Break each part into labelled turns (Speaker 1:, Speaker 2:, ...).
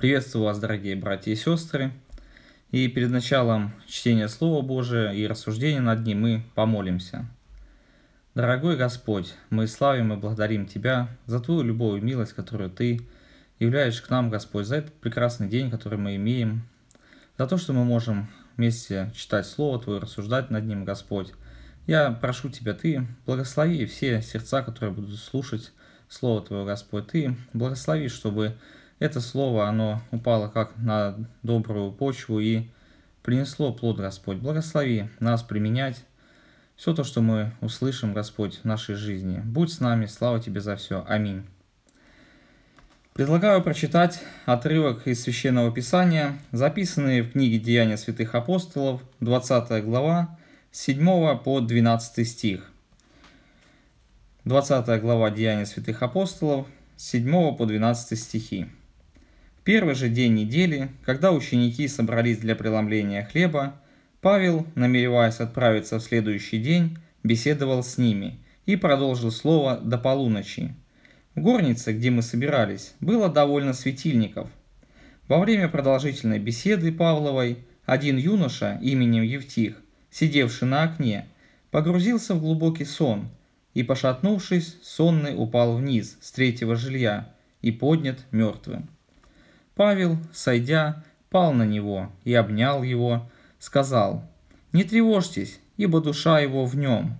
Speaker 1: Приветствую вас, дорогие братья и сестры. И перед началом чтения Слова Божия и рассуждения над ним мы помолимся. Дорогой Господь, мы славим и благодарим Тебя за Твою любовь и милость, которую Ты являешь к нам, Господь, за этот прекрасный день, который мы имеем, за то, что мы можем вместе читать Слово Твое, рассуждать над ним, Господь. Я прошу Тебя, Ты благослови все сердца, которые будут слушать Слово Твое, Господь. Ты благослови, чтобы это слово, оно упало как на добрую почву и принесло плод, Господь. Благослови нас применять все то, что мы услышим, Господь, в нашей жизни. Будь с нами, слава Тебе за все. Аминь. Предлагаю прочитать отрывок из Священного Писания, записанный в книге Деяния святых апостолов, 20 глава, 7 по 12 стих. 20 глава Деяния святых апостолов, 7 по 12 стихи первый же день недели, когда ученики собрались для преломления хлеба, Павел, намереваясь отправиться в следующий день, беседовал с ними и продолжил слово до полуночи. В горнице, где мы собирались, было довольно светильников. Во время продолжительной беседы Павловой один юноша именем Евтих, сидевший на окне, погрузился в глубокий сон и, пошатнувшись, сонный упал вниз с третьего жилья и поднят мертвым. Павел, сойдя, пал на него и обнял его, сказал, «Не тревожьтесь, ибо душа его в нем».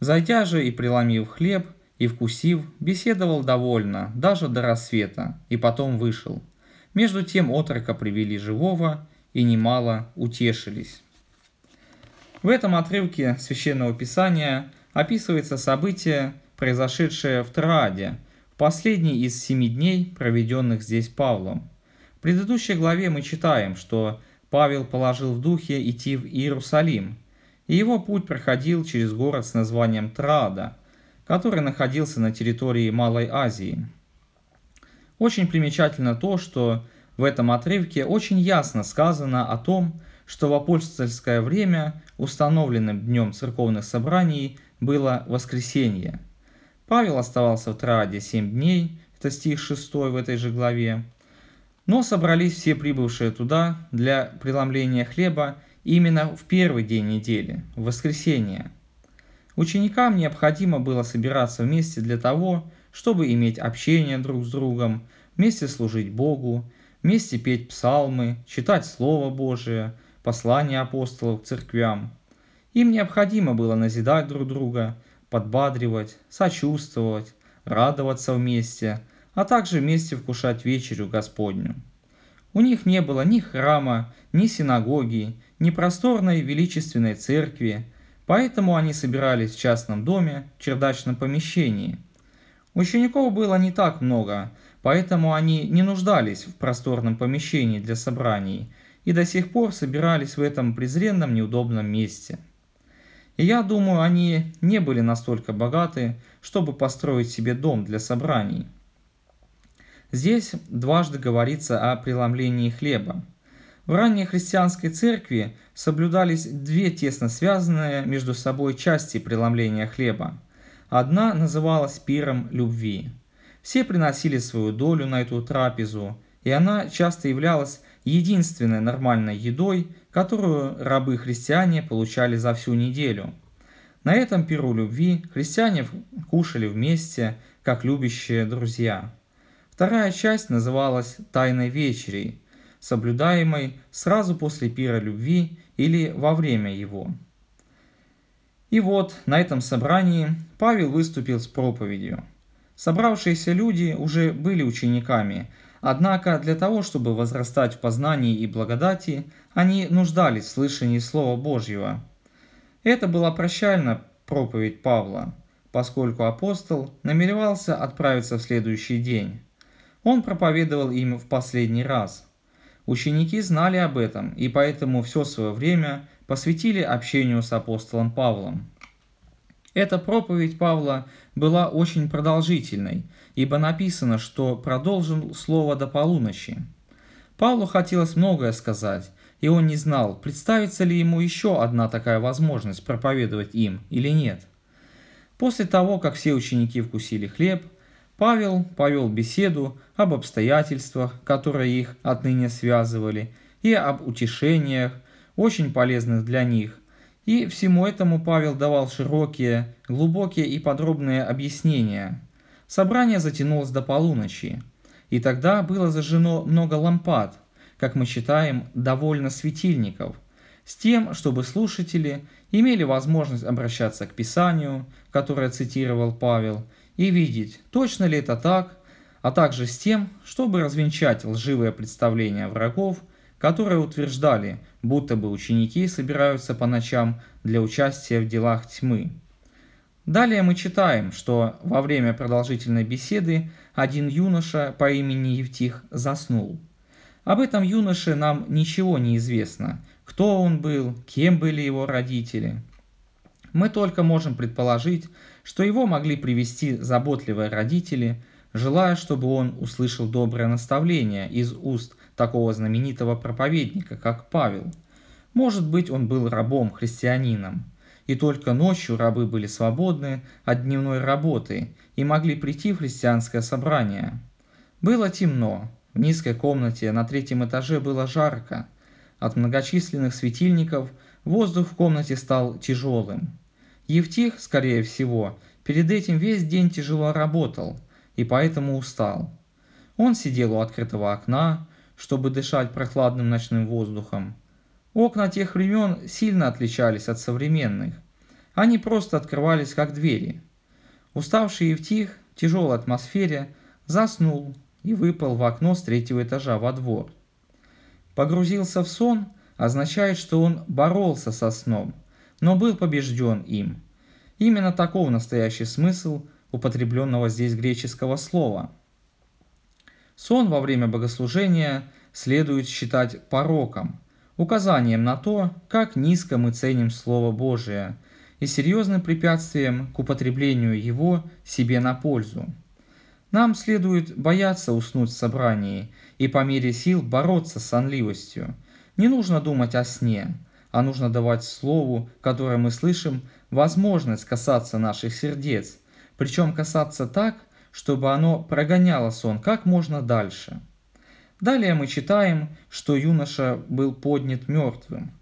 Speaker 1: Зайдя же и преломив хлеб, и вкусив, беседовал довольно, даже до рассвета, и потом вышел. Между тем отрока привели живого, и немало утешились. В этом отрывке Священного Писания описывается событие, произошедшее в Троаде – последний из семи дней, проведенных здесь Павлом. В предыдущей главе мы читаем, что Павел положил в духе идти в Иерусалим, и его путь проходил через город с названием Трада, который находился на территории Малой Азии. Очень примечательно то, что в этом отрывке очень ясно сказано о том, что в апостольское время установленным днем церковных собраний было воскресенье – Павел оставался в Троаде семь дней, это стих 6 в этой же главе. Но собрались все прибывшие туда для преломления хлеба именно в первый день недели, в воскресенье. Ученикам необходимо было собираться вместе для того, чтобы иметь общение друг с другом, вместе служить Богу, вместе петь псалмы, читать Слово Божие, послания апостолов к церквям. Им необходимо было назидать друг друга – подбадривать, сочувствовать, радоваться вместе, а также вместе вкушать вечерю Господню. У них не было ни храма, ни синагоги, ни просторной величественной церкви, поэтому они собирались в частном доме, в чердачном помещении. Учеников было не так много, поэтому они не нуждались в просторном помещении для собраний и до сих пор собирались в этом презренном неудобном месте – я думаю, они не были настолько богаты, чтобы построить себе дом для собраний. Здесь дважды говорится о преломлении хлеба. В ранней христианской церкви соблюдались две тесно связанные между собой части преломления хлеба. Одна называлась пиром любви. Все приносили свою долю на эту трапезу, и она часто являлась единственной нормальной едой, которую рабы-христиане получали за всю неделю. На этом пиру любви христиане кушали вместе, как любящие друзья. Вторая часть называлась «Тайной вечерей», соблюдаемой сразу после пира любви или во время его. И вот на этом собрании Павел выступил с проповедью. Собравшиеся люди уже были учениками, Однако для того, чтобы возрастать в познании и благодати, они нуждались в слышании Слова Божьего. Это была прощальная проповедь Павла, поскольку апостол намеревался отправиться в следующий день. Он проповедовал им в последний раз. Ученики знали об этом и поэтому все свое время посвятили общению с апостолом Павлом. Эта проповедь Павла была очень продолжительной, ибо написано, что продолжил слово до полуночи. Павлу хотелось многое сказать, и он не знал, представится ли ему еще одна такая возможность проповедовать им или нет. После того, как все ученики вкусили хлеб, Павел повел беседу об обстоятельствах, которые их отныне связывали, и об утешениях, очень полезных для них. И всему этому Павел давал широкие, глубокие и подробные объяснения. Собрание затянулось до полуночи, и тогда было зажжено много лампад, как мы считаем, довольно светильников, с тем, чтобы слушатели имели возможность обращаться к Писанию, которое цитировал Павел, и видеть, точно ли это так, а также с тем, чтобы развенчать лживые представления врагов, которые утверждали, будто бы ученики собираются по ночам для участия в делах тьмы. Далее мы читаем, что во время продолжительной беседы один юноша по имени Евтих заснул. Об этом юноше нам ничего не известно, кто он был, кем были его родители. Мы только можем предположить, что его могли привести заботливые родители, желая, чтобы он услышал доброе наставление из уст такого знаменитого проповедника, как Павел. Может быть, он был рабом-христианином, и только ночью рабы были свободны от дневной работы и могли прийти в христианское собрание. Было темно, в низкой комнате на третьем этаже было жарко. От многочисленных светильников воздух в комнате стал тяжелым. Евтих, скорее всего, перед этим весь день тяжело работал и поэтому устал. Он сидел у открытого окна, чтобы дышать прохладным ночным воздухом. Окна тех времен сильно отличались от современных. Они просто открывались как двери. Уставший Евтих в тяжелой атмосфере заснул и выпал в окно с третьего этажа во двор. Погрузился в сон означает, что он боролся со сном – но был побежден им. Именно таков настоящий смысл употребленного здесь греческого слова. Сон во время богослужения следует считать пороком, указанием на то, как низко мы ценим Слово Божие и серьезным препятствием к употреблению его себе на пользу. Нам следует бояться уснуть в собрании и по мере сил бороться с сонливостью. Не нужно думать о сне – а нужно давать слову, которое мы слышим, возможность касаться наших сердец, причем касаться так, чтобы оно прогоняло сон как можно дальше. Далее мы читаем, что юноша был поднят мертвым.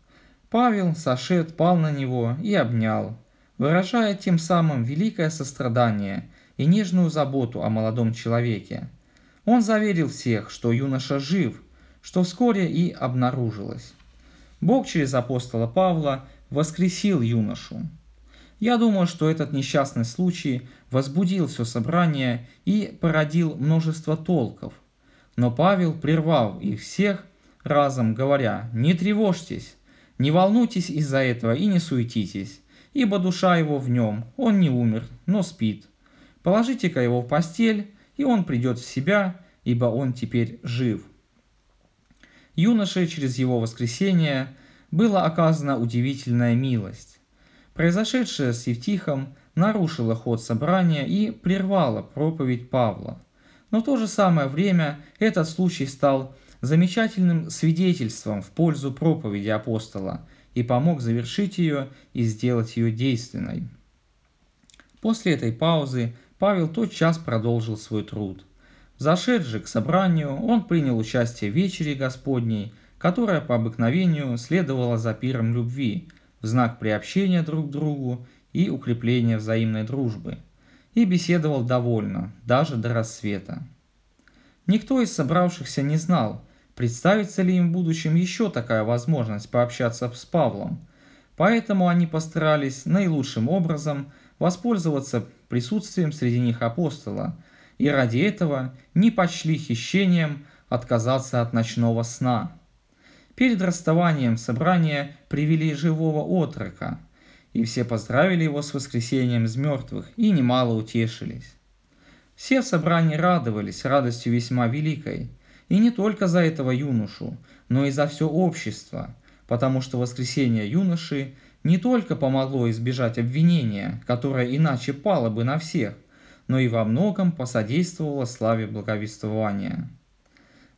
Speaker 1: Павел, сошед, пал на него и обнял, выражая тем самым великое сострадание и нежную заботу о молодом человеке. Он заверил всех, что юноша жив, что вскоре и обнаружилось. Бог через апостола Павла воскресил юношу. Я думаю, что этот несчастный случай возбудил все собрание и породил множество толков. Но Павел прервал их всех разом, говоря, «Не тревожьтесь, не волнуйтесь из-за этого и не суетитесь, ибо душа его в нем, он не умер, но спит. Положите-ка его в постель, и он придет в себя, ибо он теперь жив». Юноше через его воскресение была оказана удивительная милость. Произошедшее с Евтихом нарушило ход собрания и прервало проповедь Павла. Но в то же самое время этот случай стал замечательным свидетельством в пользу проповеди апостола и помог завершить ее и сделать ее действенной. После этой паузы Павел тотчас продолжил свой труд – Зашедший к собранию, он принял участие в вечере Господней, которая по обыкновению следовала за пиром любви, в знак приобщения друг к другу и укрепления взаимной дружбы, и беседовал довольно, даже до рассвета. Никто из собравшихся не знал, представится ли им в будущем еще такая возможность пообщаться с Павлом, поэтому они постарались наилучшим образом воспользоваться присутствием среди них апостола – и ради этого не почли хищением отказаться от ночного сна. Перед расставанием собрания привели живого отрока, и все поздравили его с воскресением из мертвых и немало утешились. Все в собрании радовались радостью весьма великой, и не только за этого юношу, но и за все общество, потому что воскресение юноши не только помогло избежать обвинения, которое иначе пало бы на всех, но и во многом посодействовала славе благовествования.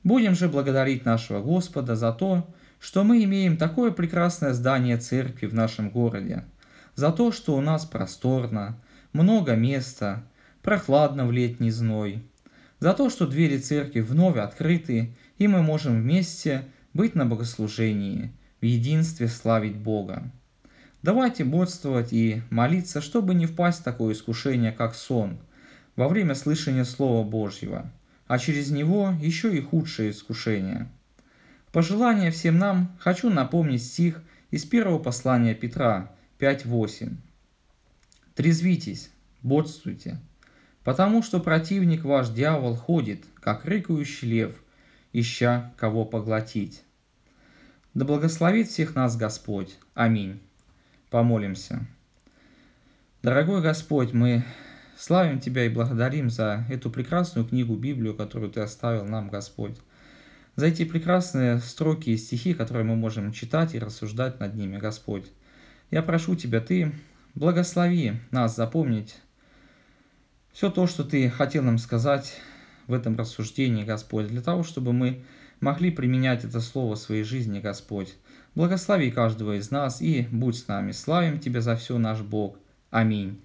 Speaker 1: Будем же благодарить нашего Господа за то, что мы имеем такое прекрасное здание церкви в нашем городе, за то, что у нас просторно, много места, прохладно в летний зной, за то, что двери церкви вновь открыты, и мы можем вместе быть на богослужении, в единстве славить Бога. Давайте бодствовать и молиться, чтобы не впасть в такое искушение, как сон, во время слышания Слова Божьего, а через него еще и худшее искушение. Пожелание всем нам хочу напомнить стих из первого послания Петра 5.8. «Трезвитесь, бодствуйте, потому что противник ваш дьявол ходит, как рыкающий лев, ища кого поглотить». Да благословит всех нас Господь. Аминь. Помолимся. Дорогой Господь, мы славим Тебя и благодарим за эту прекрасную книгу Библию, которую Ты оставил нам, Господь. За эти прекрасные строки и стихи, которые мы можем читать и рассуждать над ними, Господь. Я прошу Тебя, Ты благослови нас запомнить все то, что Ты хотел нам сказать в этом рассуждении, Господь, для того, чтобы мы могли применять это слово в своей жизни, Господь. Благослови каждого из нас и будь с нами. Славим Тебя за все, наш Бог. Аминь.